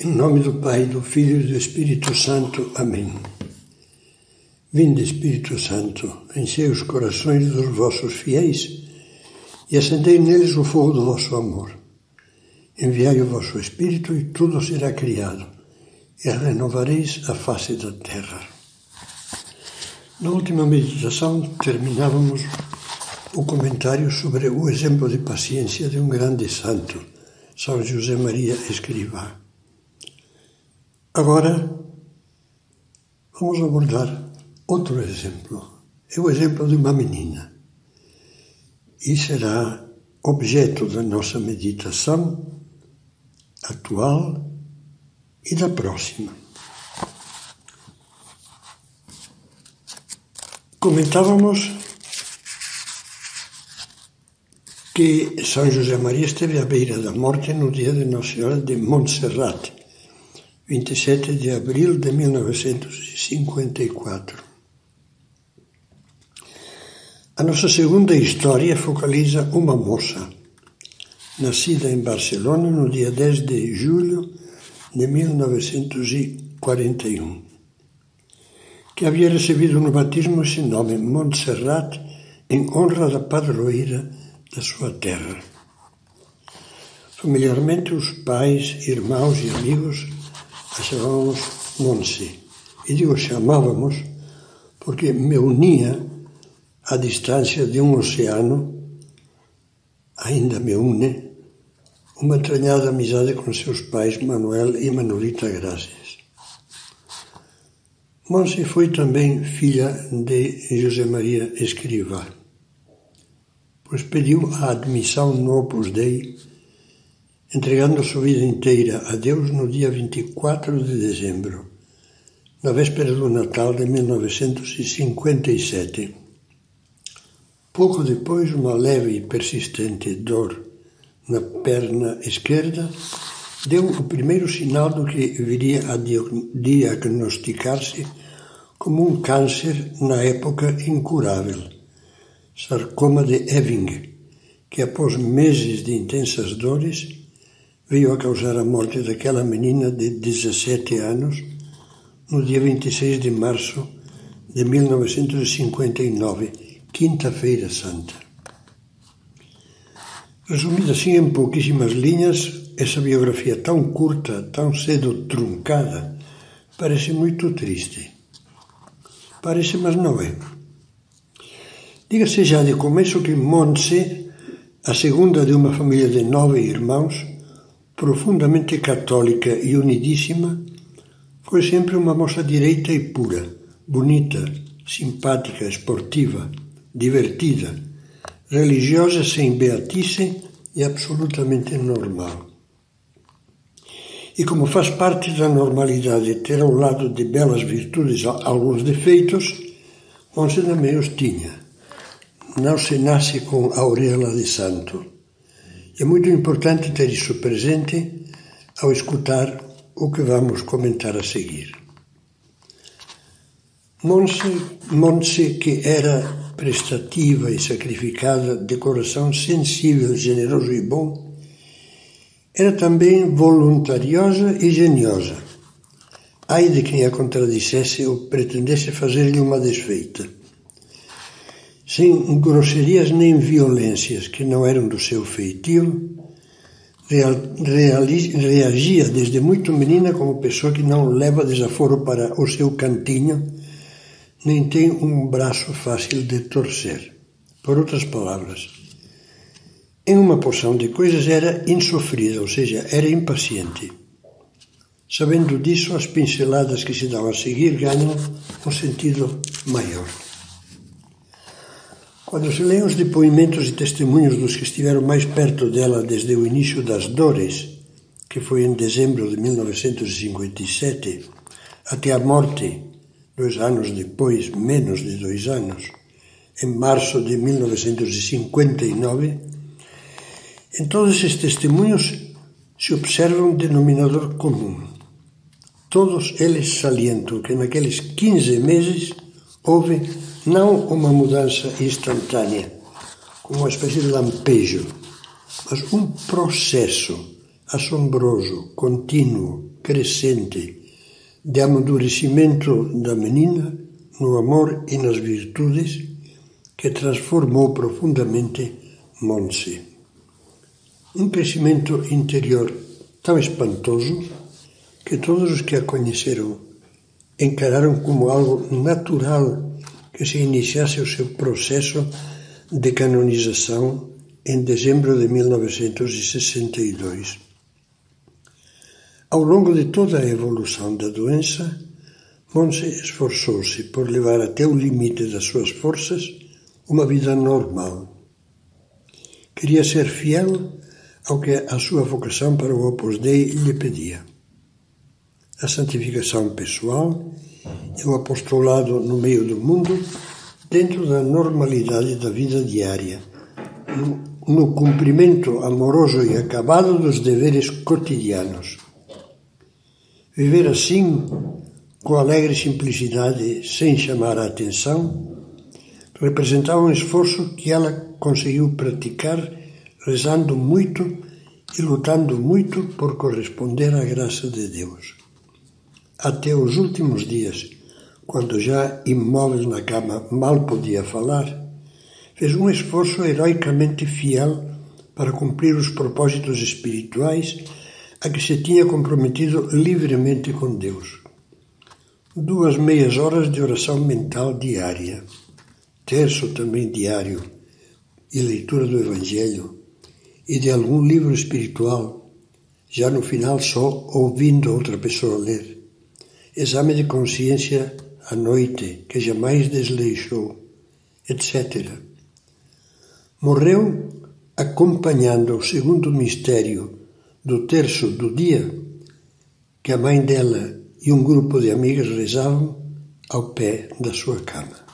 Em nome do Pai, do Filho e do Espírito Santo. Amém. Vinde, Espírito Santo, enchei os corações dos vossos fiéis e acendei neles o fogo do vosso amor. Enviai o vosso Espírito e tudo será criado, e renovareis a face da terra. Na última meditação terminávamos o comentário sobre o exemplo de paciência de um grande santo, São José Maria Escrivá. Agora, vamos abordar outro exemplo. É o exemplo de uma menina. E será objeto da nossa meditação atual e da próxima. Comentávamos que São José Maria esteve à beira da morte no dia de Nossa Senhora de Montserrat, 27 de abril de 1954. A nossa segunda história focaliza uma moça, nascida em Barcelona no dia 10 de julho de 1941, que havia recebido no batismo esse nome, Montserrat, em honra da padroeira da sua terra. Familiarmente, os pais, irmãos e amigos chamávamos Monse. E digo chamávamos porque me unia à distância de um oceano, ainda me une, uma entranhada amizade com seus pais Manuel e Manolita Gracias. Monse foi também filha de José Maria Escrivá, pois pediu a admissão no Opus Dei entregando sua vida inteira a Deus no dia 24 de dezembro, na véspera do Natal de 1957. Pouco depois, uma leve e persistente dor na perna esquerda deu o primeiro sinal do que viria a diagnosticar-se como um câncer na época incurável, sarcoma de Ewing, que após meses de intensas dores veio a causar a morte daquela menina de 17 anos no dia 26 de março de 1959, Quinta-feira Santa. Resumida assim em pouquíssimas linhas, essa biografia tão curta, tão cedo truncada, parece muito triste. Parece, mas não é. Diga-se já de começo que Montse, a segunda de uma família de nove irmãos, profundamente católica e unidíssima, foi sempre uma moça direita e pura, bonita, simpática, esportiva, divertida, religiosa sem beatice e absolutamente normal. E como faz parte da normalidade ter ao lado de belas virtudes alguns defeitos, Monse também os tinha. Não se nasce com auréola de santo. É muito importante ter isso presente ao escutar o que vamos comentar a seguir. Monse, Monse que era prestativa e sacrificada, de coração sensível, generoso e bom, era também voluntariosa e geniosa. Ai de quem a contradissesse ou pretendesse fazer-lhe uma desfeita sem grosserias nem violências que não eram do seu feitio, reagia desde muito menina como pessoa que não leva desaforo para o seu cantinho, nem tem um braço fácil de torcer. Por outras palavras, em uma porção de coisas era insofrida, ou seja, era impaciente. Sabendo disso, as pinceladas que se dão a seguir ganham um sentido maior. Quando se leem os depoimentos e testemunhos dos que estiveram mais perto dela desde o início das dores, que foi em dezembro de 1957, até a morte, dois anos depois, menos de dois anos, em março de 1959, em todos esses testemunhos se observa um denominador comum. Todos eles salientam que naqueles 15 meses houve não uma mudança instantânea, como uma espécie de lampejo, mas um processo assombroso, contínuo, crescente, de amadurecimento da menina no amor e nas virtudes que transformou profundamente Monse. Um crescimento interior tão espantoso que todos os que a conheceram encararam como algo natural que se iniciasse o seu processo de canonização em dezembro de 1962. Ao longo de toda a evolução da doença, Monse esforçou-se por levar até o limite das suas forças uma vida normal. Queria ser fiel ao que a sua vocação para o Opus Dei lhe pedia. A santificação pessoal o apostolado no meio do mundo dentro da normalidade da vida diária, no cumprimento amoroso e acabado dos deveres cotidianos. Viver assim, com alegre simplicidade, sem chamar a atenção, representava um esforço que ela conseguiu praticar rezando muito e lutando muito por corresponder à graça de Deus. Até os últimos dias, quando já imóvel na cama mal podia falar, fez um esforço heroicamente fiel para cumprir os propósitos espirituais a que se tinha comprometido livremente com Deus. Duas meias horas de oração mental diária, terço também diário, e leitura do Evangelho e de algum livro espiritual, já no final só ouvindo outra pessoa ler. Exame de consciência à noite, que jamais desleixou, etc. Morreu acompanhando o segundo mistério do terço do dia, que a mãe dela e um grupo de amigas rezavam ao pé da sua cama.